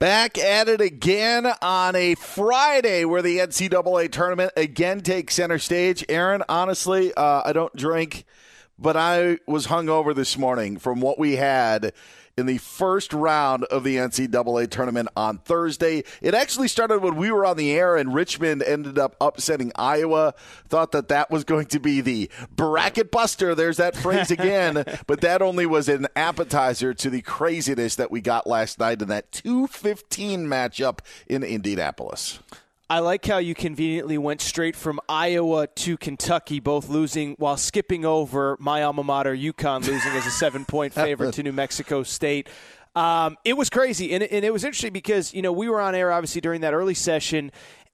Back at it again on a Friday where the NCAA tournament again takes center stage. Aaron, honestly, uh, I don't drink, but I was hungover this morning from what we had in the first round of the NCAA tournament on Thursday. It actually started when we were on the air and Richmond ended up upsetting Iowa. Thought that that was going to be the bracket buster. There's that phrase again, but that only was an appetizer to the craziness that we got last night in that 215 matchup in Indianapolis. I like how you conveniently went straight from Iowa to Kentucky, both losing while skipping over my alma mater, UConn, losing as a seven point favorite to New Mexico State. Um, it was crazy, and, and it was interesting because you know we were on air obviously during that early session,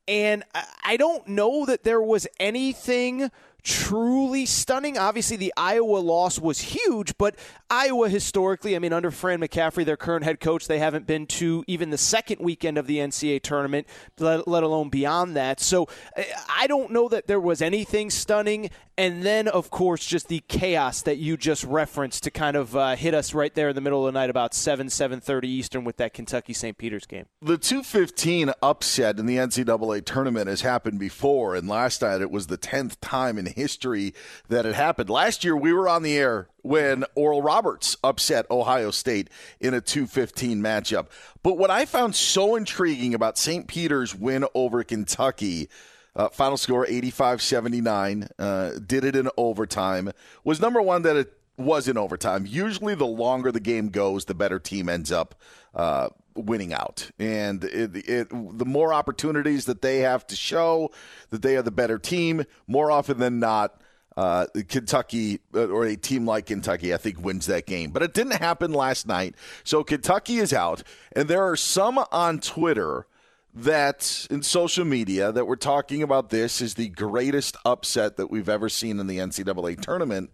and I- I don't know that there was anything truly stunning. Obviously, the Iowa loss was huge, but Iowa historically, I mean, under Fran McCaffery, their current head coach, they haven't been to even the second weekend of the NCAA tournament, let, let alone beyond that. So I- don't know that there was anything stunning. And then, of course, just the chaos that you just referenced to kind of uh, hit us right there in the middle of the night, about seven seven thirty Eastern, with that Kentucky St. Peter's game. The 215 upset in the NCAA tournament has happened before, and last night it was the 10th time in history that had happened. Last year we were on the air when Oral Roberts upset Ohio State in a 215 matchup. But what I found so intriguing about St. Peter's win over Kentucky. Uh, final score 85 79. Uh, did it in overtime. Was number one that it was in overtime. Usually, the longer the game goes, the better team ends up uh, winning out. And it, it, the more opportunities that they have to show that they are the better team, more often than not, uh, Kentucky uh, or a team like Kentucky, I think, wins that game. But it didn't happen last night. So Kentucky is out. And there are some on Twitter that in social media that we're talking about this is the greatest upset that we've ever seen in the NCAA tournament,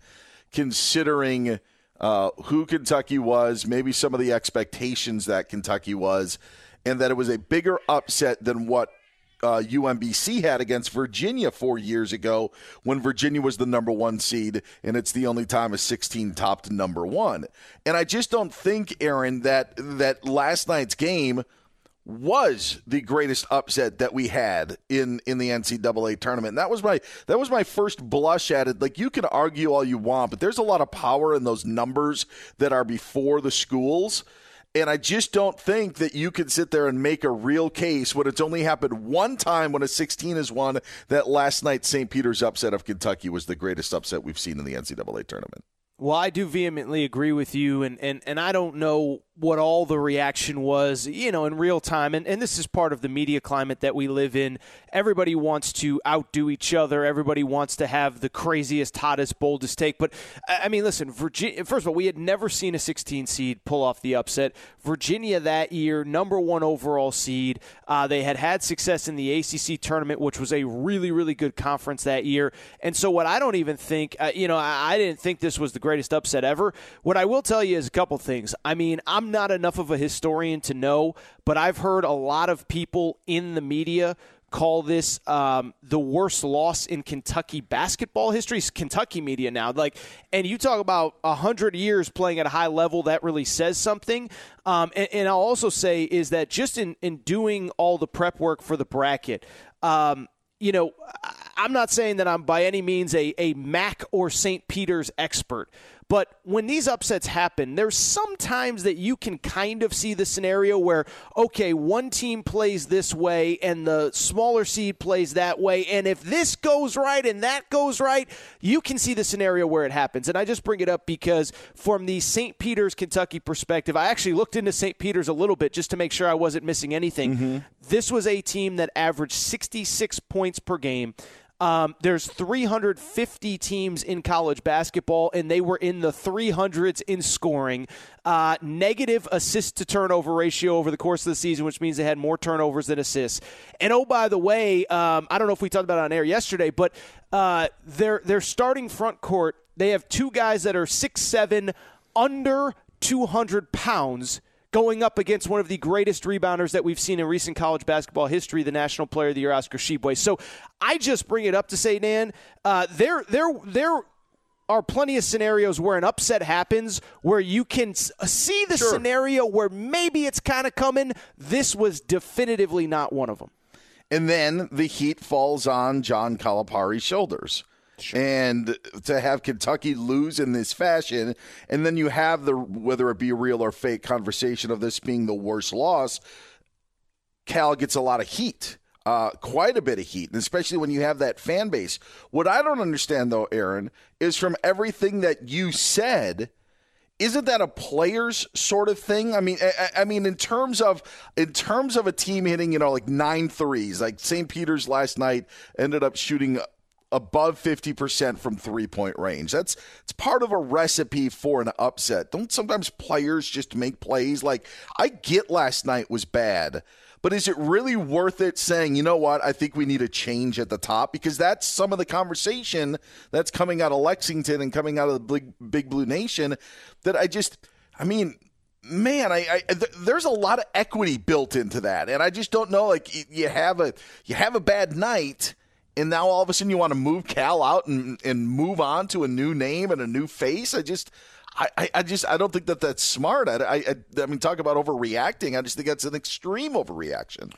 considering uh, who Kentucky was, maybe some of the expectations that Kentucky was, and that it was a bigger upset than what uh, UMBC had against Virginia four years ago when Virginia was the number one seed, and it's the only time a 16 topped number one. And I just don't think, Aaron, that that last night's game was the greatest upset that we had in in the NCAA tournament. And that was my that was my first blush at it. Like you can argue all you want, but there's a lot of power in those numbers that are before the schools. And I just don't think that you can sit there and make a real case when it's only happened one time when a 16 is won. That last night St. Peter's upset of Kentucky was the greatest upset we've seen in the NCAA tournament. Well, I do vehemently agree with you, and, and, and I don't know what all the reaction was, you know, in real time. And, and this is part of the media climate that we live in. Everybody wants to outdo each other. Everybody wants to have the craziest, hottest, boldest take. But, I mean, listen, Virginia, first of all, we had never seen a 16 seed pull off the upset. Virginia that year, number one overall seed. Uh, they had had success in the ACC tournament, which was a really, really good conference that year. And so, what I don't even think, uh, you know, I, I didn't think this was the greatest upset ever. What I will tell you is a couple things. I mean, I'm not enough of a historian to know, but I've heard a lot of people in the media call this um, the worst loss in Kentucky basketball history. It's Kentucky media now, like, and you talk about hundred years playing at a high level. That really says something. Um, and, and I'll also say is that just in in doing all the prep work for the bracket. Um, you know, I'm not saying that I'm by any means a, a MAAC or St. Peter's expert, but when these upsets happen, there's sometimes that you can kind of see the scenario where, okay, one team plays this way and the smaller seed plays that way. And if this goes right and that goes right, you can see the scenario where it happens. And I just bring it up because from the St. Peter's, Kentucky perspective, I actually looked into St. Peter's a little bit just to make sure I wasn't missing anything. Mm-hmm. This was a team that averaged 66 points per game. Um, there's 350 teams in college basketball, and they were in the 300s in scoring. Uh, negative assist to turnover ratio over the course of the season, which means they had more turnovers than assists. And oh, by the way, um, I don't know if we talked about it on air yesterday, but uh, their their starting front court, they have two guys that are six seven, under 200 pounds going up against one of the greatest rebounders that we've seen in recent college basketball history, the National Player of the Year, Oscar Tshiebwe. So I just bring it up to say, Dan, uh, there, there, there are plenty of scenarios where an upset happens where you can see the sure. scenario where maybe it's kind of coming. This was definitively not one of them. And then the heat falls on John Calipari's shoulders. Sure. And to have Kentucky lose in this fashion, and then you have the whether it be real or fake conversation of this being the worst loss, Cal gets a lot of heat. Uh, quite a bit of heat, especially when you have that fan base. What I don't understand, though, Aaron, is from everything that you said, isn't that a players sort of thing? I mean, I, I, mean, in terms of in terms of a team hitting, you know, like nine threes, like St. Peter's last night ended up shooting above 50% from three point range. That's it's part of a recipe for an upset. Don't sometimes players just make plays like I get last night was bad, but is it really worth it saying, you know what, I think we need a change at the top? Because that's some of the conversation that's coming out of Lexington and coming out of the big, big Blue Nation that I just, I mean, man, I, I th- there's a lot of equity built into that, and I just don't know. Like you have a you have a bad night, and now all of a sudden you want to move Cal out and, and move on to a new name and a new face. I just, I, I just, I don't think that that's smart. I, I, I mean, talk about overreacting. I just think that's an extreme overreaction.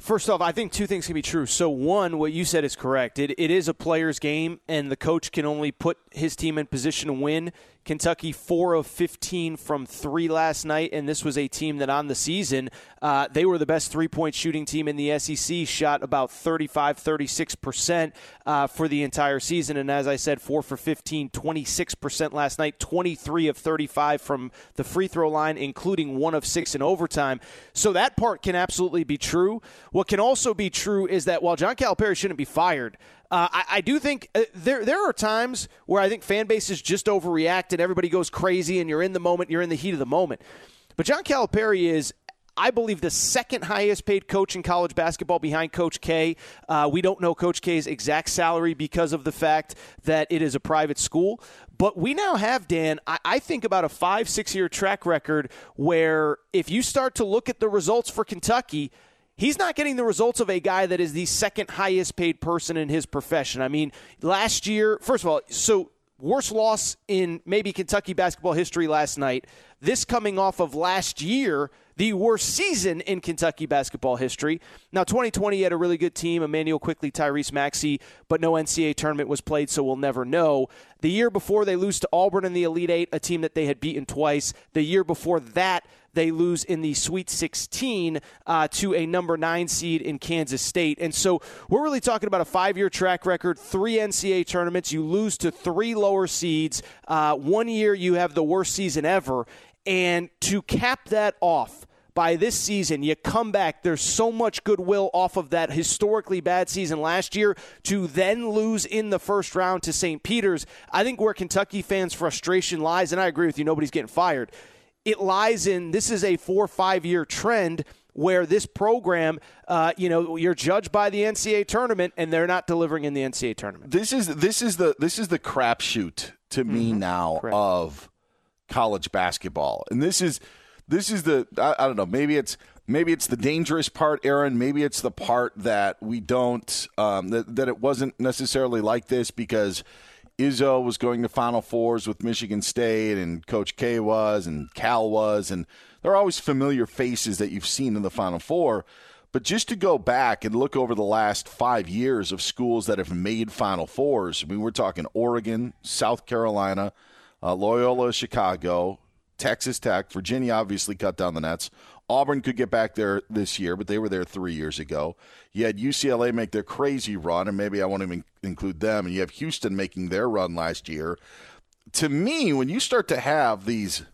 First off, I think two things can be true. So, one, what you said is correct. It, it is a player's game, and the coach can only put his team in position to win Kentucky four of 15 from three last night, and this was a team that on the season uh, they were the best three point shooting team in the SEC, shot about 35, 36 percent uh, for the entire season, and as I said, four for 15, 26 percent last night, 23 of 35 from the free throw line, including one of six in overtime. So that part can absolutely be true. What can also be true is that while John Calipari shouldn't be fired, uh, I, I, do think uh, there there are times where I think fan bases just overreact and everybody goes crazy and you're in the moment, you're in the heat of the moment. But John Calipari is I believe the second highest paid coach in college basketball behind Coach K. Uh, we don't know Coach K's exact salary because of the fact that it is a private school. But we now have, Dan, I, I think about a five, six year track record where if you start to look at the results for Kentucky, he's not getting the results of a guy that is the second highest paid person in his profession. I mean, last year, first of all, so worst loss in maybe Kentucky basketball history last night. This coming off of last year, the worst season in Kentucky basketball history. Now, 2020 had a really good team, Immanuel Quickley, Tyrese Maxey, but no NCAA tournament was played, so we'll never know. The year before, they lose to Auburn in the Elite Eight, a team that they had beaten twice. The year before that, they lose in the Sweet 16 uh, to a number nine seed in Kansas State. And so we're really talking about a five year track record, three NCAA tournaments. You lose to three lower seeds. Uh, one year you have the worst season ever. And to cap that off, by this season, you come back. There's so much goodwill off of that historically bad season last year to then lose in the first round to St. Peter's. I think where Kentucky fans' frustration lies, and I agree with you, nobody's getting fired it lies in this is a four or five year trend where this program, uh, you know, you're judged by the NCAA tournament, and they're not delivering in the NCAA tournament. This is this is the this is the crapshoot to me mm-hmm. now Correct. of college basketball, and this is this is the I, I, don't know maybe it's maybe it's the dangerous part, Aaron. Maybe it's the part that we don't um, that that it wasn't necessarily like this because Izzo was going to Final Fours with Michigan State, and Coach K was, and Cal was, and there are always familiar faces that you've seen in the Final Four. But just to go back and look over the last five years of schools that have made Final Fours, I mean, we're talking Oregon, South Carolina, uh, Loyola Chicago, Texas Tech, Virginia obviously cut down the nets. Auburn could get back there this year, but they were there three years ago. You had UCLA make their crazy run, and maybe I won't even include them. And you have Houston making their run last year. To me, when you start to have these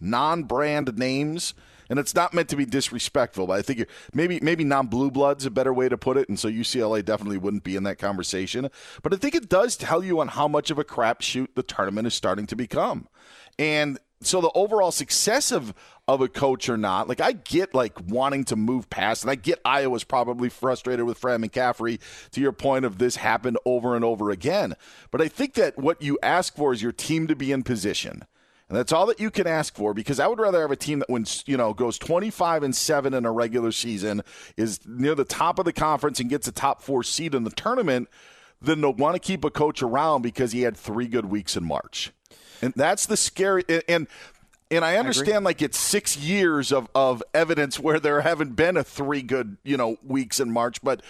non brand names And it's not meant to be disrespectful, but I think maybe maybe non-blue blood's a better way to put it, and so UCLA definitely wouldn't be in that conversation. But I think it does tell you on how much of a crapshoot the tournament is starting to become. And so the overall success of of a coach or not, like I get like wanting to move past, and I get Iowa's probably frustrated with Fran McCaffery to your point of this happened over and over again. But I think that what you ask for is your team to be in position. And that's all that you can ask for because I would rather have a team that wins, you know, goes 25 and 7 in a regular season, is near the top of the conference and gets a top 4 seed in the tournament than to want to keep a coach around because he had 3 good weeks in March. And that's the scary and and I understand I like it's six years of, of evidence where there haven't been a three good, you know, weeks in March, but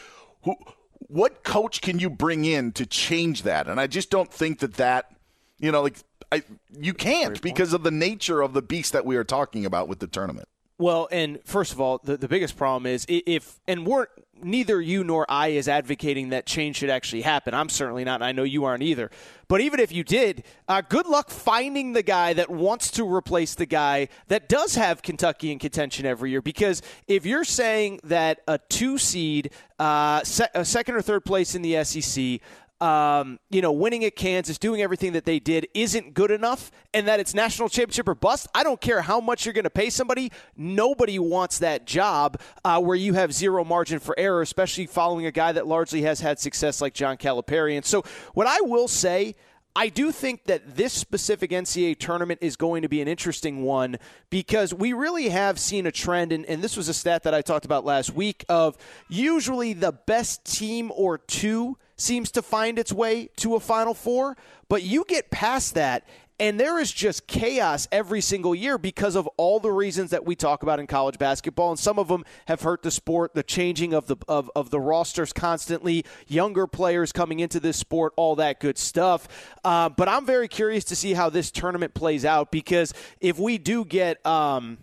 who what coach can you bring in to change that? And I just don't think that that, you know, like I you can't because of the nature of the beast that we are talking about with the tournament. Well, and first of all, the, the biggest problem is if, and we're, neither you nor I is advocating that change should actually happen. I'm certainly not, and I know you aren't either. But even if you did, uh, good luck finding the guy that wants to replace the guy that does have Kentucky in contention every year. Because if you're saying that a two seed, uh, se- a second or third place in the SEC, um, you know, winning at Kansas, doing everything that they did isn't good enough, and that it's national championship or bust. I don't care how much you're going to pay somebody. Nobody wants that job uh, where you have zero margin for error, especially following a guy that largely has had success like John Calipari. And so, what I will say. I do think that this specific NCAA tournament is going to be an interesting one because we really have seen a trend, and, and, this was a stat that I talked about last week of usually the best team or two seems to find its way to a Final Four. But you get past that, and there is just chaos every single year because of all the reasons that we talk about in college basketball. And some of them have hurt the sport, the changing of the of, of the rosters constantly, younger players coming into this sport, all that good stuff. Uh, but I'm very curious to see how this tournament plays out because if we do get um,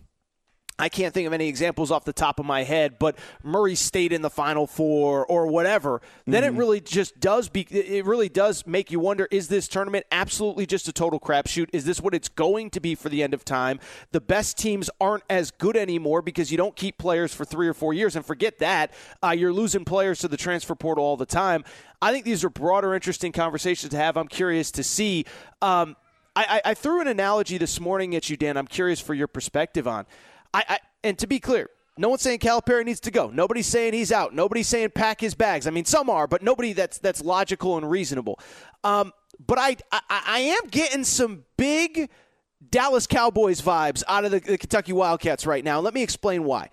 I can't think of any examples off the top of my head, but Murray State in the Final Four or whatever, then mm-hmm. it really just does be, it really does make you wonder: Is this tournament absolutely just a total crapshoot? Is this what it's going to be for the end of time? The best teams aren't as good anymore because you don't keep players for three or four years, and forget that uh, you're losing players to the transfer portal all the time. I think these are broader, interesting conversations to have. I'm curious to see. Um, I, I, threw an analogy this morning at you, Dan. I'm curious for your perspective on. I, I and to be clear, no one's saying Calipari needs to go. Nobody's saying he's out. Nobody's saying pack his bags. I mean, some are, but nobody that's that's logical and reasonable. Um, but I, I, I am getting some big Dallas Cowboys vibes out of the, the Kentucky Wildcats right now. Let me explain why.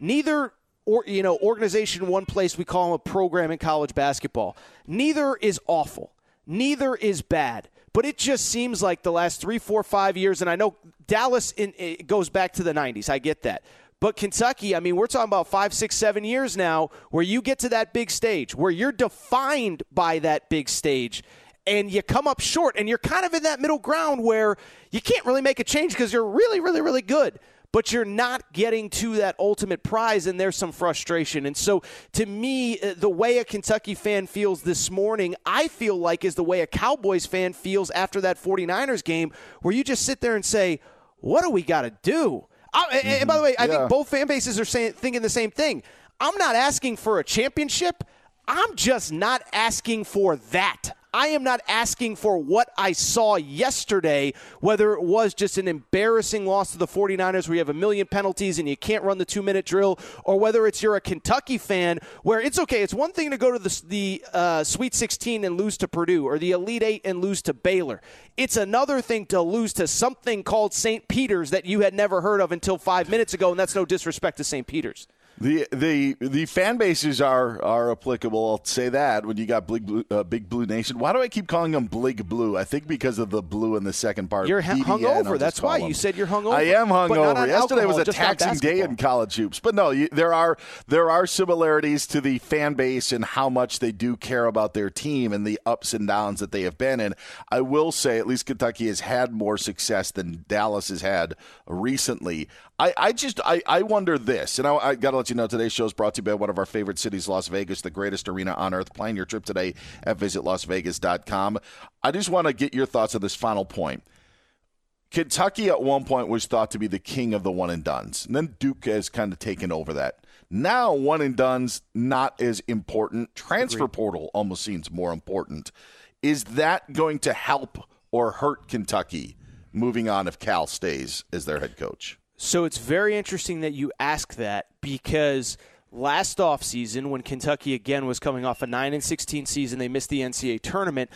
Neither or you know organization one place we call them a program in college basketball. Neither is awful. Neither is bad. But it just seems like the last three, four, five years, and I know Dallas in, it goes back to the 90s. I get that. But Kentucky, I mean, we're talking about five, six, seven years now where you get to that big stage, where you're defined by that big stage, and you come up short, and you're kind of in that middle ground where you can't really make a change because you're really, really, really good but you're not getting to that ultimate prize, and there's some frustration. And so, to me, uh, the way a Kentucky fan feels this morning, I feel like is the way a Cowboys fan feels after that 49ers game, where you just sit there and say, What do we got to do? I, and by the way, I yeah. think both fan bases are saying, thinking the same thing. I'm not asking for a championship. I'm just not asking for that. I am not asking for what I saw yesterday, whether it was just an embarrassing loss to the 49ers where you have a million penalties and you can't run the two minute drill, or whether it's you're a Kentucky fan where it's okay. It's one thing to go to the, the uh, Sweet 16 and lose to Purdue or the Elite Eight and lose to Baylor. It's another thing to lose to something called St. Peter's that you had never heard of until five minutes ago, and that's no disrespect to St. Peter's. The the the fan bases are are applicable. I'll say that when you got Big Blue, uh, Big Blue Nation. Why do I keep calling them Big Blue? I think because of the blue in the second part. You're hung over. That's why them. you said you're hung over. I am hung over. Yesterday alcohol, was a taxing day in college hoops, but no, you, there are there are similarities to the fan base and how much they do care about their team and the ups and downs that they have been in. I will say, at least Kentucky has had more success than Dallas has had recently. I, I just I, I wonder this, and I, I got to let you know today's show is brought to you by one of our favorite cities, Las Vegas, the greatest arena on earth. Plan your trip today at visitlasvegas.com. I just want to get your thoughts on this final point. Kentucky at one point was thought to be the king of the one and duns. And then Duke has kind of taken over that. Now one and duns not as important. Transfer Agreed. portal almost seems more important. Is that going to help or hurt Kentucky moving on if Cal stays as their head coach? So it's very interesting that you ask that because last offseason when Kentucky again was coming off a 9 and 16 season, they missed the NCAA tournament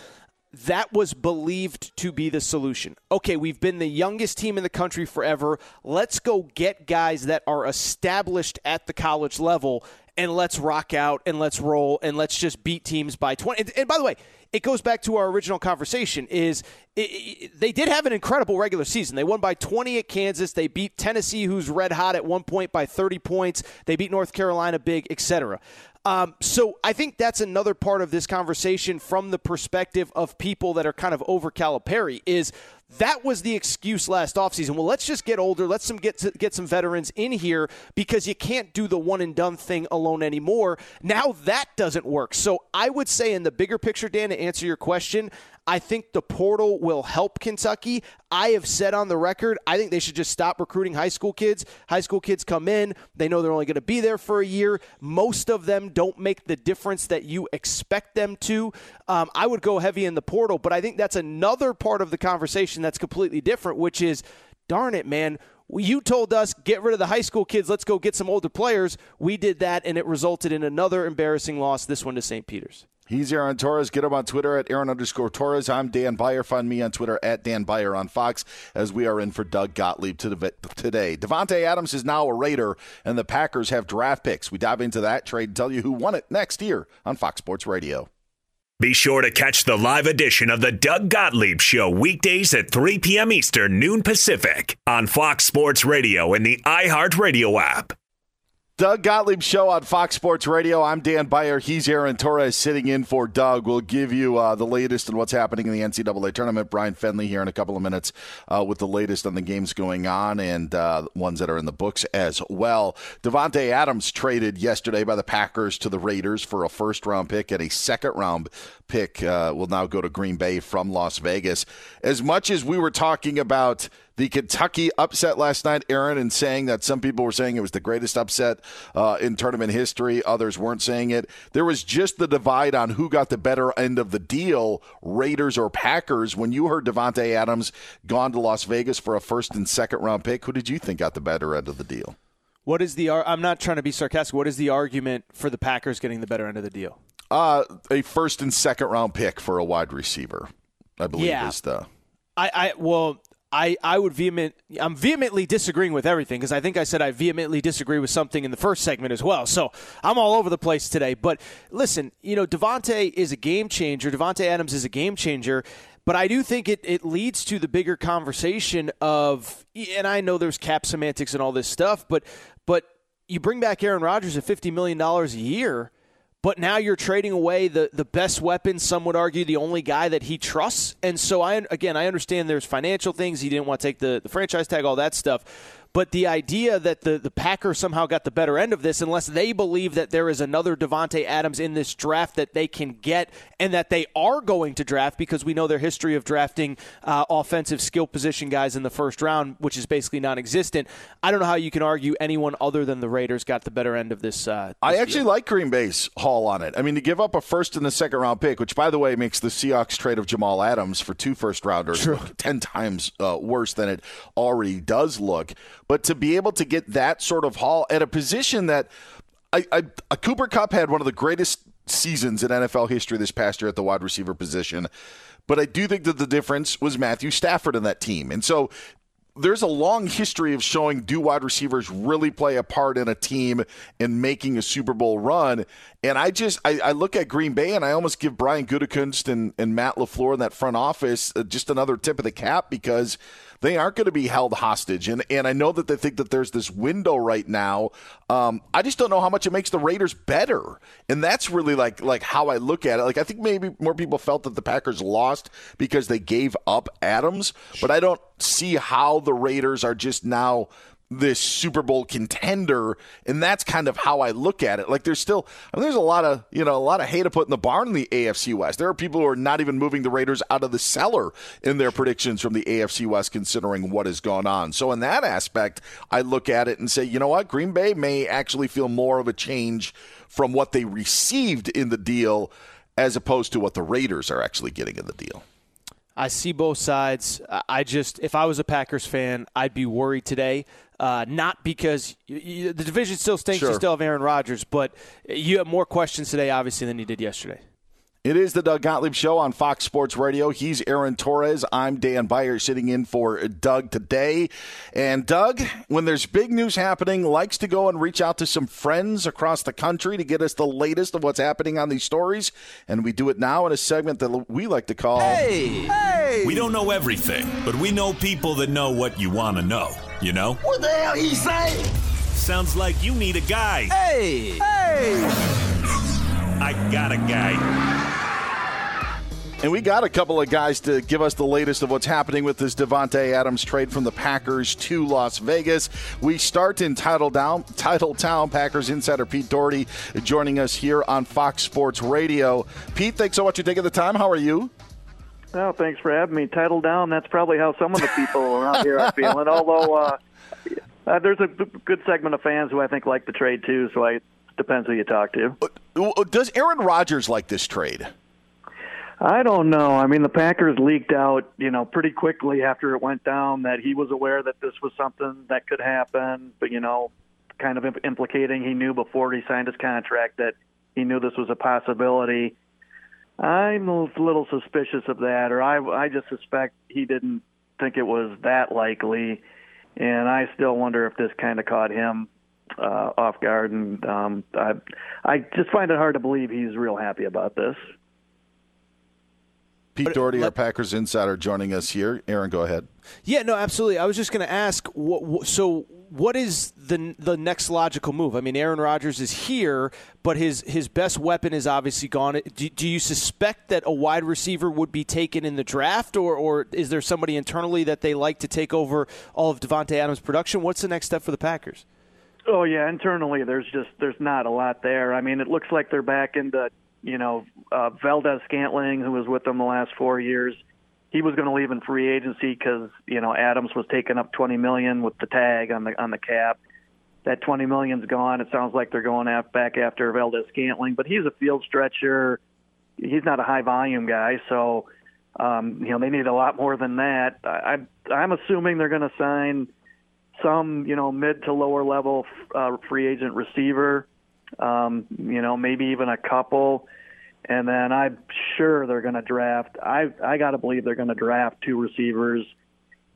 that was believed to be the solution. Okay, we've been the youngest team in the country forever. Let's go get guys that are established at the college level and let's rock out and let's roll and let's just beat teams by 20. And, and by the way, it goes back to our original conversation is it, it, they did have an incredible regular season. They won by 20 at Kansas. They beat Tennessee who's red hot at one point by 30 points. They beat North Carolina big, etc. Um, so I think that's another part of this conversation from the perspective of people that are kind of over Calipari is that was the excuse last offseason. Well, let's just get older. Let's some get get some veterans in here because you can't do the one and done thing alone anymore. Now that doesn't work. So I would say in the bigger picture, Dan, to answer your question, I think the portal will help Kentucky. I have said on the record, I think they should just stop recruiting high school kids. High school kids come in, they know they're only going to be there for a year. Most of them don't make the difference that you expect them to. Um, I would go heavy in the portal, but I think that's another part of the conversation that's completely different, which is darn it, man. You told us get rid of the high school kids. Let's go get some older players. We did that, and it resulted in another embarrassing loss. This one to St. Peter's. He's Aaron Torres. Get him on Twitter at Aaron underscore Torres. I'm Dan Beyer. Find me on Twitter at Dan Beyer on Fox as we are in for Doug Gottlieb today. Davante Adams is now a Raider, and the Packers have draft picks. We dive into that trade and tell you who won it next year on Fox Sports Radio. Be sure to catch the live edition of the Doug Gottlieb Show weekdays at 3 p.m. Eastern, noon Pacific on Fox Sports Radio and the iHeartRadio app. Doug Gottlieb Show on Fox Sports Radio. I'm Dan Beyer. He's Aaron Torres sitting in for Doug. We'll give you uh, the latest on what's happening in the NCAA tournament. Brian Fenley here in a couple of minutes uh, with the latest on the games going on and uh, ones that are in the books as well. Davante Adams traded yesterday by the Packers to the Raiders for a first round pick and a second round pick uh, will now go to Green Bay from Las Vegas. As much as we were talking about the Kentucky upset last night, Aaron, and saying that some people were saying it was the greatest upset uh, in tournament history, others weren't saying it. There was just the divide on who got the better end of the deal, Raiders or Packers. When you heard Davante Adams gone to Las Vegas for a first and second round pick, who did you think got the better end of the deal? What is the? I'm not trying to be sarcastic. What is the argument for the Packers getting the better end of the deal? Uh, a first and second round pick for a wide receiver, I believe yeah. is the. I, I well, I, I would vehement I'm vehemently disagreeing with everything because I think I said I vehemently disagree with something in the first segment as well. So I'm all over the place today. But listen, you know, Davante is a game changer. Davante Adams is a game changer. But I do think it, it leads to the bigger conversation of and I know there's cap semantics and all this stuff, but but you bring back Aaron Rodgers at fifty million dollars a year but now you're trading away the, the best weapon, some would argue the only guy that he trusts. And so, I again, I understand there's financial things. He didn't want to take the, the franchise tag, all that stuff. But the idea that the, the Packers somehow got the better end of this, unless they believe that there is another Davante Adams in this draft that they can get and that they are going to draft, because we know their history of drafting uh, offensive skill position guys in the first round, which is basically non-existent. I don't know how you can argue anyone other than the Raiders got the better end of this. Uh, this I actually deal. like Green Bay's haul on it. I mean, to give up a first and a second round pick, which by the way makes the Seahawks trade of Jamal Adams for two first rounders look ten times uh, worse than it already does look. But to be able to get that sort of haul at a position that I, I, a Cooper Kupp had one of the greatest seasons in NFL history this past year at the wide receiver position. But I do think that the difference was Matthew Stafford in that team. And so there's a long history of showing do wide receivers really play a part in a team in making a Super Bowl run. And I just I, I look at Green Bay and I almost give Brian Gutekunst and, and Matt LaFleur in that front office uh, just another tip of the cap because – they aren't going to be held hostage. And and I know that they think that there's this window right now. Um, I just don't know how much it makes the Raiders better, and that's really like like how I look at it. Like I think maybe more people felt that the Packers lost because they gave up Adams, but I don't see how the Raiders are just now this Super Bowl contender, and that's kind of how I look at it. Like there's still, I mean, there's a lot of you know a lot of hay to put in the barn in the AFC West. There are people who are not even moving the Raiders out of the cellar in their predictions from the AFC West, considering what has gone on. So in that aspect, I look at it and say, you know what, Green Bay may actually feel more of a change from what they received in the deal as opposed to what the Raiders are actually getting in the deal. I see both sides. I just, if I was a Packers fan, I'd be worried today. Uh, not because the division still stinks, sure. you still have Aaron Rodgers, but you have more questions today, obviously, than you did yesterday. It is the Doug Gottlieb Show on Fox Sports Radio. He's Aaron Torres. I'm Dan Beyer sitting in for Doug today. And Doug, when there's big news happening, likes to go and reach out to some friends across the country to get us the latest of what's happening on these stories. And we do it now in a segment that we like to call Hey! Hey! We don't know everything, but we know people that know what you want to know. You know? What the hell he say? Sounds like you need a guy. Hey! Hey! I got a guy. And we got a couple of guys to give us the latest of what's happening with this Davante Adams trade from the Packers to Las Vegas. We start in Title Down, Title Town. Packers insider Pete Dougherty joining us here on Fox Sports Radio. Pete, thanks so much for taking the time. How are you? Oh, thanks for having me. Title down. That's probably how some of the people around here are feeling. Although uh, uh, there's a good segment of fans who I think like the trade too. So it depends who you talk to. Uh, does Aaron Rodgers like this trade? I don't know. I mean, the Packers leaked out, you know, pretty quickly after it went down that he was aware that this was something that could happen, but you know, kind of implicating he knew before he signed his contract that he knew this was a possibility. I'm a little suspicious of that, or I, I just suspect he didn't think it was that likely, and I still wonder if this kind of caught him uh, off guard. And um, I, I just find it hard to believe he's real happy about this. Pete but, Dougherty, let, our Packers insider, joining us here. Aaron, go ahead. Yeah, no, absolutely. I was just going to ask. What, so, what is the the next logical move? I mean, Aaron Rodgers is here, but his his best weapon is obviously gone. Do, do you suspect that a wide receiver would be taken in the draft, or or is there somebody internally that they like to take over all of Davante Adams' production? What's the next step for the Packers? Oh yeah, internally there's just there's not a lot there. I mean, it looks like they're back into you know, uh, Valdes-Scantling, who was with them the last four years, he was going to leave in free agency because you know Adams was taking up 20 million with the tag on the on the cap. That 20 million's gone. It sounds like they're going back after Valdes-Scantling, but he's a field stretcher. He's not a high volume guy, so um, you know they need a lot more than that. I, I'm assuming they're going to sign some you know mid to lower level uh, free agent receiver um, you know, maybe even a couple. And then I'm sure they're going to draft. I I got to believe they're going to draft two receivers,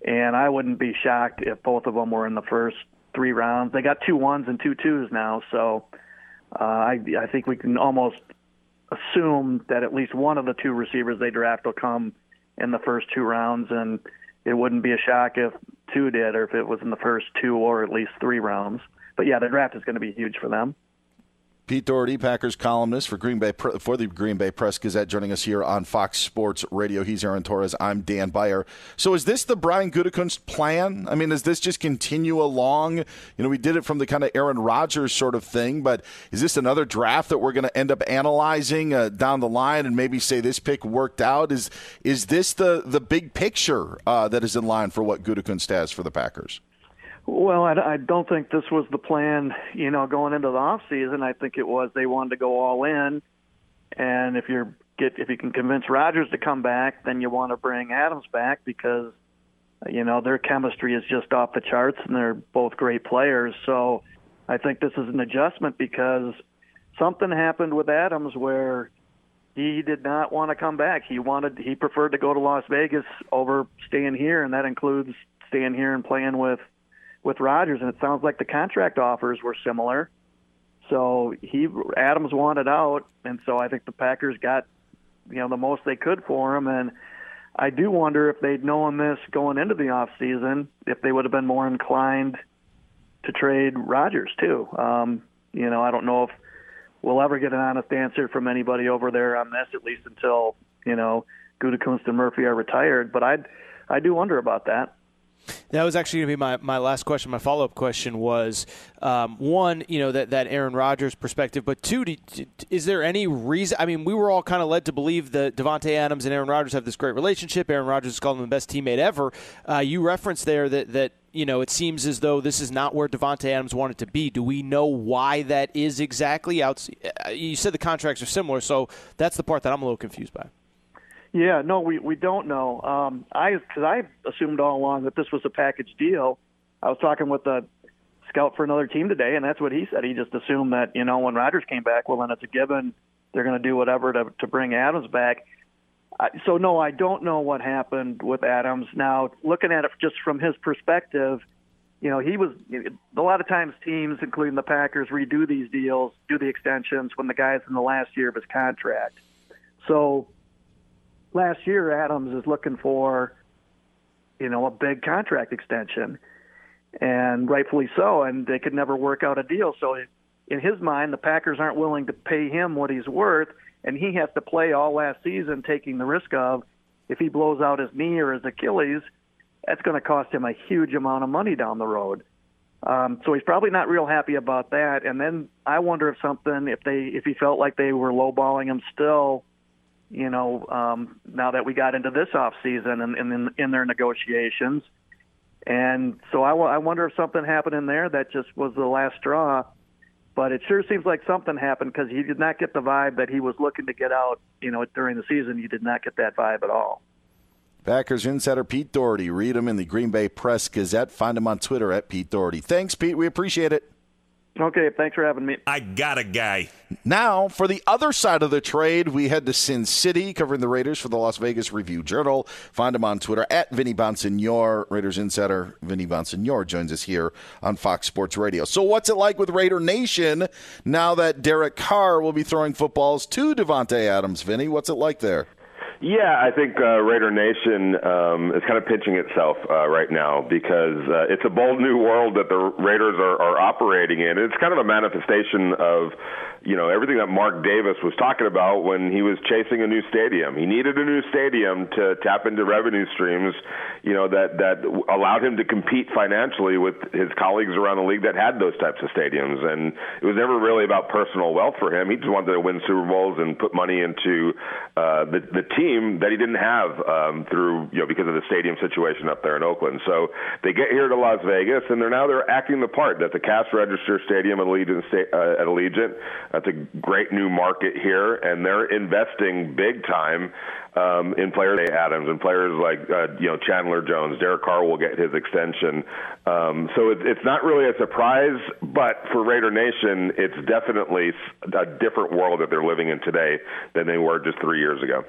and I wouldn't be shocked if both of them were in the first three rounds. They got two ones and two twos now, so uh, I I think we can almost assume that at least one of the two receivers they draft will come in the first two rounds, and it wouldn't be a shock if two did, or if it was in the first two or at least three rounds. But yeah, the draft is going to be huge for them. Pete Dougherty, Packers columnist for Green Bay for the Green Bay Press Gazette, joining us here on Fox Sports Radio. He's Aaron Torres. I'm Dan Beyer. So, is this the Brian Gutekunst plan? I mean, does this just continue along? You know, we did it from the kind of Aaron Rodgers sort of thing, but is this another draft that we're going to end up analyzing uh, down the line and maybe say this pick worked out? Is is this the the big picture uh, that is in line for what Gutekunst has for the Packers? Well, I, I don't think this was the plan, you know, going into the off season. I think it was they wanted to go all in, and if you're get if you can convince Rodgers to come back, then you want to bring Adams back because you know their chemistry is just off the charts, and they're both great players. So I think this is an adjustment because something happened with Adams where he did not want to come back. He wanted he preferred to go to Las Vegas over staying here, and that includes staying here and playing with with Rodgers, and it sounds like the contract offers were similar. So he Adams wanted out, and so I think the Packers got you know the most they could for him. And I do wonder if they'd known this going into the off season, if they would have been more inclined to trade Rodgers too. Um, you know, I don't know if we'll ever get an honest answer from anybody over there on this, at least until you know Gutekunst and Murphy are retired. But I I do wonder about that. That was actually going to be my, my last question. My follow up question was um, one, you know, that, that Aaron Rodgers perspective, but two, is there any reason? I mean, we were all kind of led to believe that Davante Adams and Aaron Rodgers have this great relationship. Aaron Rodgers is calling him the best teammate ever. Uh, you referenced there that, that, you know, it seems as though this is not where Davante Adams wanted to be. Do we know why that is exactly? Out, uh, you said the contracts are similar, so that's the part that I'm a little confused by. Yeah, no, we we don't know. Um, I because I assumed all along that this was a package deal. I was talking with a scout for another team today, and that's what he said. He just assumed that you know when Rodgers came back, well then it's a given. They're going to do whatever to to bring Adams back. Uh, so no, I don't know what happened with Adams. Now looking at it just from his perspective, you know he was a lot of times teams, including the Packers, redo these deals, do the extensions when the guy's in the last year of his contract. So last year Adams is looking for, you know, a big contract extension, and rightfully so. And they could never work out a deal. So in his mind, the Packers aren't willing to pay him what he's worth, and he has to play all last season, taking the risk of if he blows out his knee or his Achilles, that's going to cost him a huge amount of money down the road. Um, so he's probably not real happy about that. And then I wonder if something, if they, if he felt like they were lowballing him still you know, um, now that we got into this off season and, and in, in their negotiations. And so I, w- I wonder if something happened in there that just was the last straw. But it sure seems like something happened because he did not get the vibe that he was looking to get out, you know, during the season. He did not get that vibe at all. Packers insider Pete Dougherty. Read him in the Green Bay Press Gazette. Find him on Twitter at Pete Dougherty. Thanks, Pete. We appreciate it. Okay, thanks for having me. I got a guy. Now, for the other side of the trade, we head to Sin City, covering the Raiders for the Las Vegas Review Journal. Find him on Twitter at Vinny Bonsignore. Raiders insider Vinny Bonsignore joins us here on Fox Sports Radio. So, what's it like with Raider Nation now that Derek Carr will be throwing footballs to Davante Adams? Vinny, what's it like there? Yeah, I think uh, Raider Nation um, is kind of pinching itself uh, right now because uh, it's a bold new world that the Raiders are, are operating in. It's kind of a manifestation of you know everything that Mark Davis was talking about when he was chasing a new stadium. He needed a new stadium to tap into revenue streams, you know that that allowed him to compete financially with his colleagues around the league that had those types of stadiums. And it was never really about personal wealth for him. He just wanted to win Super Bowls and put money into uh, the the team that he didn't have um, through you know because of the stadium situation up there in Oakland. So they get here to Las Vegas and they're now they're acting the part. That's a cash register stadium at Allegiant uh, at Allegiant. That's a great new market here, and they're investing big time um, in players like Adams and players like uh, you know Chandler Jones. Derek Carr will get his extension, um, so it, it's not really a surprise. But for Raider Nation, it's definitely a different world that they're living in today than they were just three years ago.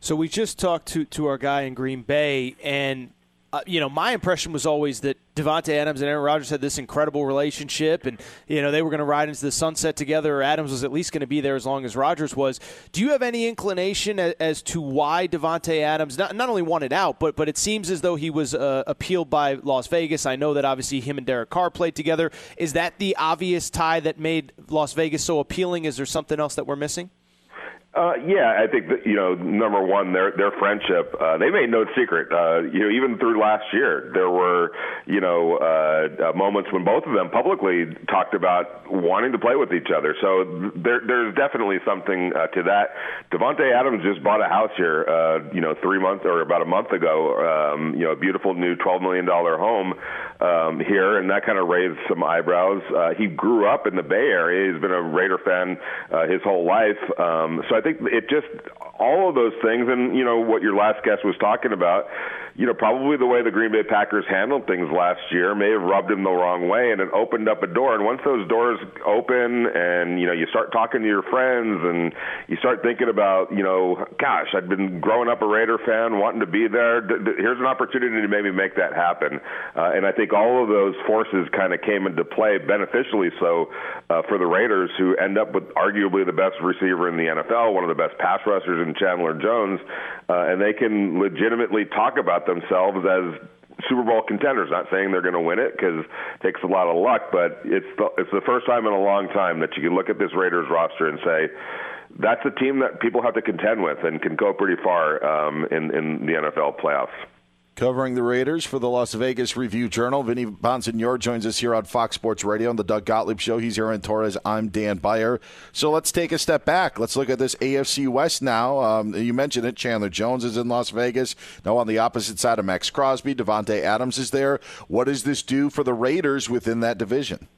So we just talked to to our guy in Green Bay, and uh, you know, my impression was always that Davante Adams and Aaron Rodgers had this incredible relationship, and you know they were going to ride into the sunset together. Adams was at least going to be there as long as Rodgers was. Do you have any inclination as, as to why Davante Adams not, not only wanted out, but but it seems as though he was uh, appealed by Las Vegas. I know that obviously him and Derek Carr played together. Is that the obvious tie that made Las Vegas so appealing? Is there something else that we're missing? Uh, yeah, I think that you know, number one, their their friendship. Uh, they made no secret. Uh, you know, even through last year, there were you know uh, uh, moments when both of them publicly talked about wanting to play with each other. So there, there's definitely something uh, to that. Davante Adams just bought a house here, uh, you know, three months or about a month ago. Um, you know, a beautiful new twelve million dollar home um, here, and that kind of raised some eyebrows. Uh, he grew up in the Bay Area. He's been a Raider fan uh, his whole life. Um, so I think it just all of those things, and you know what your last guest was talking about you know, probably the way the Green Bay Packers handled things last year may have rubbed him the wrong way, and it opened up a door. And once those doors open, and you know, you start talking to your friends, and you start thinking about, you know, gosh, I've been growing up a Raider fan, wanting to be there. Here's an opportunity to maybe make that happen. Uh, and I think all of those forces kind of came into play beneficially so uh, for the Raiders, who end up with arguably the best receiver in the NFL, one of the best pass rushers in Chandler Jones, uh, and they can legitimately talk about themselves as Super Bowl contenders. Not saying they're going to win it because it takes a lot of luck, but it's the, it's the first time in a long time that you can look at this Raiders roster and say that's a team that people have to contend with and can go pretty far um, in in the NFL playoffs. Covering the Raiders for the Las Vegas Review Journal, Vinny Bonsignore joins us here on Fox Sports Radio on the Doug Gottlieb Show. He's Aaron Torres. I'm Dan Beyer. So let's take a step back. Let's look at this AFC West now. Um, you mentioned it. Chandler Jones is in Las Vegas. Now on the opposite side of Maxx Crosby, Davante Adams is there. What does this do for the Raiders within that division?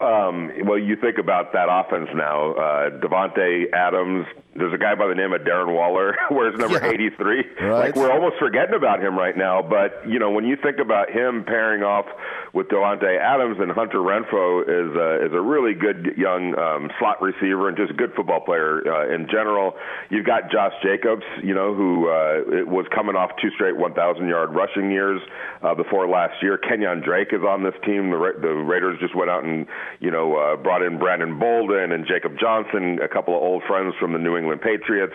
Um, well, you think about that offense now. Uh, Davante Adams, there's a guy by the name of Darren Waller, wears number Yeah. 83. Right. Like we're almost forgetting about him right now. But you know, when you think about him pairing off with Davante Adams and Hunter Renfrow is uh, is a really good young um, slot receiver and just a good football player uh, in general. You've got Josh Jacobs, you know, who uh, was coming off two straight 1,000 yard rushing years uh, before last year. Kenyan Drake is on this team. The, Ra- the Raiders just went out and you know uh, brought in Brandon Bolden and Jacob Johnson, a couple of old friends from the New England Patriots.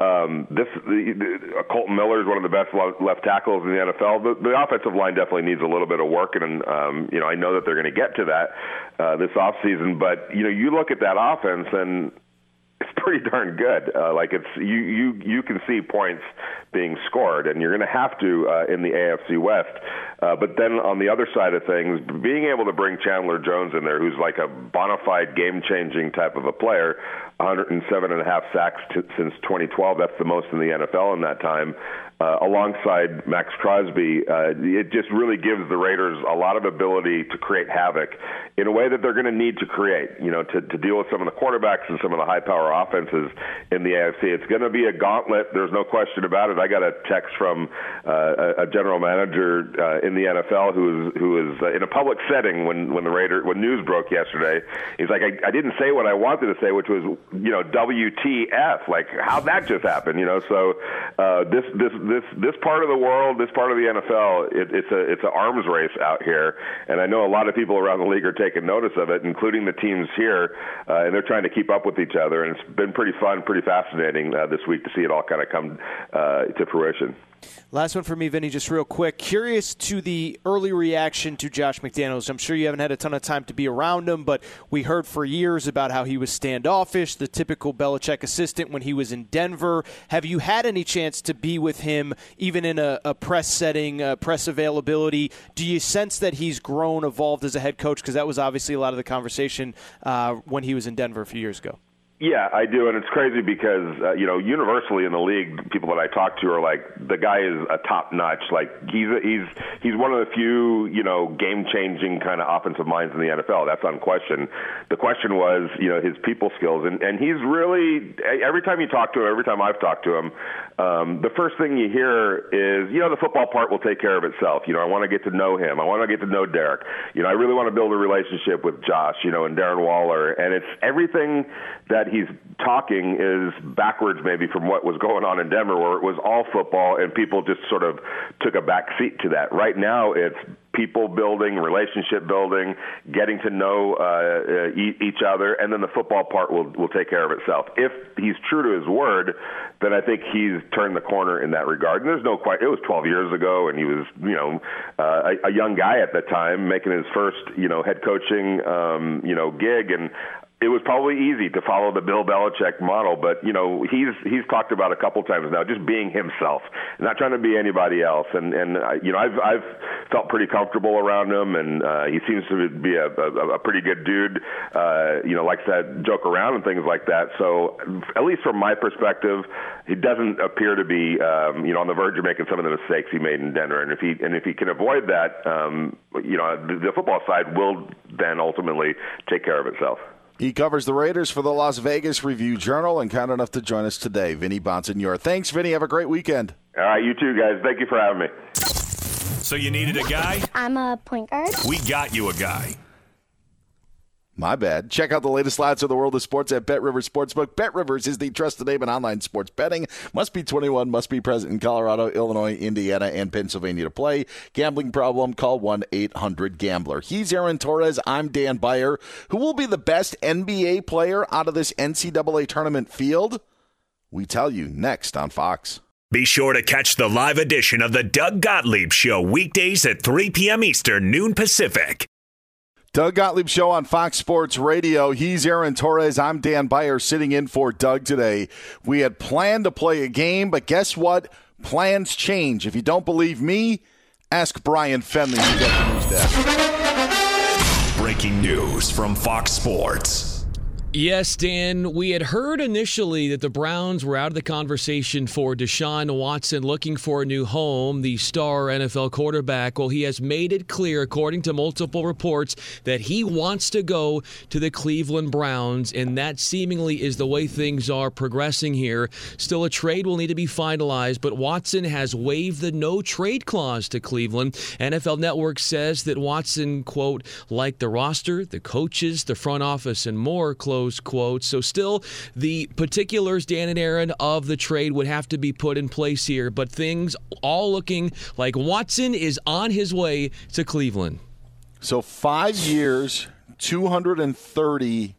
Um, this the, the, Kolton Miller is one of the best left tackles in the NFL. The, the offensive line definitely needs a little bit of work, and um, you know I know that they're going to get to that uh, this offseason. But you know you look at that offense and it's pretty darn good. Uh, like it's you you you can see points being scored, and you're going to have to uh, in the AFC West. Uh, but then on the other side of things, being able to bring Chandler Jones in there, who's like a bona fide game changing type of a player, 107 and a half sacks t- since 2012. That's the most in the NFL in that time. Uh, alongside Maxx Crosby, uh, it just really gives the Raiders a lot of ability to create havoc in a way that they're going to need to create, you know, to, to deal with some of the quarterbacks and some of the high power offenses in the AFC. It's going to be a gauntlet. There's no question about it. I got a text from uh, a, a general manager uh, in the NFL who is who is uh, in a public setting when when the Raider when news broke yesterday. He's like, I, I didn't say what I wanted to say, which was, you know, WTF? Like, how'd that just happen? You know, so uh, this this this this part of the world, this part of the NFL, it, it's a it's an arms race out here, and I know a lot of people around the league are taking notice of it, including the teams here, uh, and they're trying to keep up with each other, and it's been pretty fun, pretty fascinating uh, this week to see it all kind of come uh, to fruition. Last one for me, Vinny, just real quick. Curious to the early reaction to Josh McDaniels. I'm sure you haven't had a ton of time to be around him, but we heard for years about how he was standoffish, the typical Belichick assistant when he was in Denver. Have you had any chance to be with him, even in a, a press setting, uh, press availability? Do you sense that he's grown, evolved as a head coach? Because that was obviously a lot of the conversation uh, when he was in Denver a few years ago. Yeah, I do, and it's crazy because uh, you know universally in the league, people that I talk to are like the guy is a top notch. Like he's a, he's he's one of the few you know game changing kind of offensive minds in the NFL. That's unquestioned. The question was you know his people skills, and and he's really every time you talk to him, every time I've talked to him, um, the first thing you hear is you know the football part will take care of itself. You know I want to get to know him. I want to get to know Derek. You know I really want to build a relationship with Josh. You know and Darren Waller, and it's everything that he's talking is backwards maybe from what was going on in Denver where it was all football and people just sort of took a back seat to that. Right now it's people building, relationship building, getting to know uh, each other, and then the football part will will take care of itself. If he's true to his word, then I think he's turned the corner in that regard. And there's no quite. It was 12 years ago, and he was you know uh, a, a young guy at the time making his first you know head coaching um, you know gig, and it was probably easy to follow the Bill Belichick model, but you know he's he's talked about a couple times now just being himself, not trying to be anybody else, and and uh, you know I've I've felt pretty comfortable around him, and uh, he seems to be a, a, a pretty good dude, uh, you know likes to joke around and things like that. So at least from my perspective, he doesn't appear to be um, you know on the verge of making some of the mistakes he made in Denver, and if he and if he can avoid that, um, you know the, the football side will then ultimately take care of itself. He covers the Raiders for the Las Vegas Review Journal and kind enough to join us today. Vinny Bonsignore. Thanks, Vinny. Have a great weekend. All right, you too, guys. Thank you for having me. So you needed a guy? I'm a point guard. We got you a guy. My bad. Check out the latest odds of the world of sports at Bet Rivers Sportsbook. Bet Rivers is the trusted name in online sports betting. Must be 21, must be present in Colorado, Illinois, Indiana, and Pennsylvania to play. Gambling problem? Call 1 800 Gambler. He's Aaron Torres. I'm Dan Beyer. Who will be the best NBA player out of this NCAA tournament field? We tell you next on Fox. Be sure to catch the live edition of the Doug Gottlieb Show weekdays at 3 p.m. Eastern, noon Pacific. Doug Gottlieb Show on Fox Sports Radio. He's Aaron Torres. I'm Dan Beyer sitting in for Doug today. We had planned to play a game, but guess what? Plans change. If you don't believe me, ask Bryan Fenley. Breaking news from Fox Sports. Yes, Dan, we had heard initially that the Browns were out of the conversation for Deshaun Watson looking for a new home, the star NFL quarterback. Well, he has made it clear, according to multiple reports, that he wants to go to the Cleveland Browns, and that seemingly is the way things are progressing here. Still, a trade will need to be finalized, but Watson has waived the no trade clause to Cleveland. NFL Network says that Watson, quote, like the roster, the coaches, the front office, and more, close quote. So, still, the particulars, Dan and Aaron, of the trade would have to be put in place here, but things all looking like Watson is on his way to Cleveland. So, five years, $230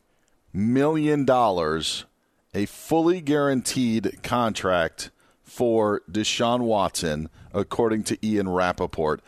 million, a fully guaranteed contract for Deshaun Watson, according to Ian Rapoport,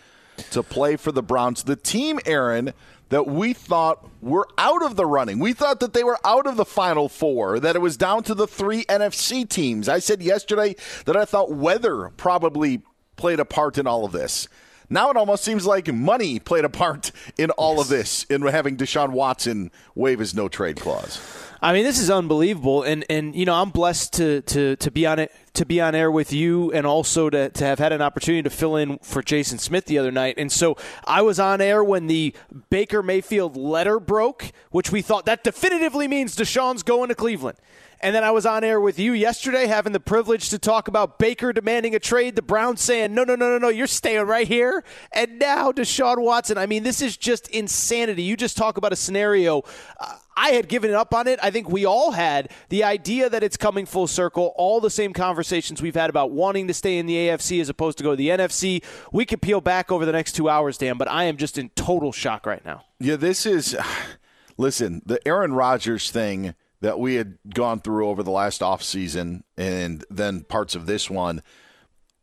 to play for the Browns. The team, Aaron, that we thought were out of the running. We thought that they were out of the final four, that it was down to the three NFC teams. I said yesterday that I thought weather probably played a part in all of this. Now it almost seems like money played a part in all yes. of this, in having Deshaun Watson waive his no trade clause. I mean, this is unbelievable, and and you know I'm blessed to to to be on it to be on air with you, and also to to have had an opportunity to fill in for Jason Smith the other night. And so I was on air when the Baker Mayfield letter broke, which we thought that definitively means Deshaun's going to Cleveland. And then I was on air with you yesterday, having the privilege to talk about Baker demanding a trade, the Browns saying, no, no, no, no, no, you're staying right here. And now Deshaun Watson. I mean, this is just insanity. You just talk about a scenario. Uh, I had given up on it. I think we all had the idea that it's coming full circle. All the same conversations we've had about wanting to stay in the AFC as opposed to go to the NFC. We could peel back over the next two hours, Dan, but I am just in total shock right now. Yeah, this is. Listen, the Aaron Rodgers thing that we had gone through over the last offseason and then parts of this one,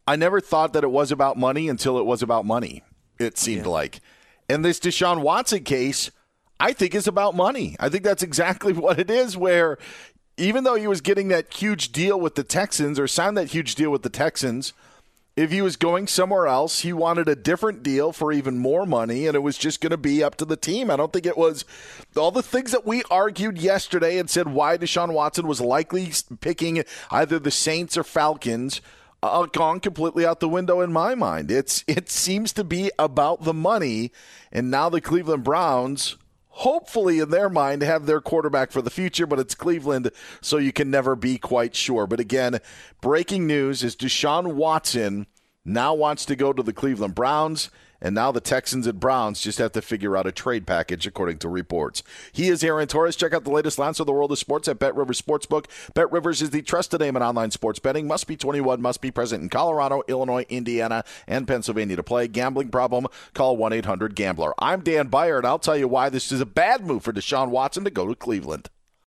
I never thought that it was about money until it was about money, it seemed yeah. like. And this Deshaun Watson case, I think, is about money. I think that's exactly what it is, where even though he was getting that huge deal with the Texans or signed that huge deal with the Texans – if he was going somewhere else, he wanted a different deal for even more money, and it was just going to be up to the team. I don't think it was all the things that we argued yesterday and said why Deshaun Watson was likely picking either the Saints or Falcons. Uh, gone completely out the window in my mind. It's it seems to be about the money, and now the Cleveland Browns hopefully in their mind have their quarterback for the future, but it's Cleveland, so you can never be quite sure. But again, breaking news is Deshaun Watson now wants to go to the Cleveland Browns. And now the Texans and Browns just have to figure out a trade package, according to reports. He is Aaron Torres. Check out the latest lines of the world of sports at Bet Rivers Sportsbook. Bet Rivers is the trusted name in online sports betting. Must be 21, must be present in Colorado, Illinois, Indiana, and Pennsylvania to play. Gambling problem? Call 1 800 Gambler. I'm Dan Beyer, and I'll tell you why this is a bad move for Deshaun Watson to go to Cleveland.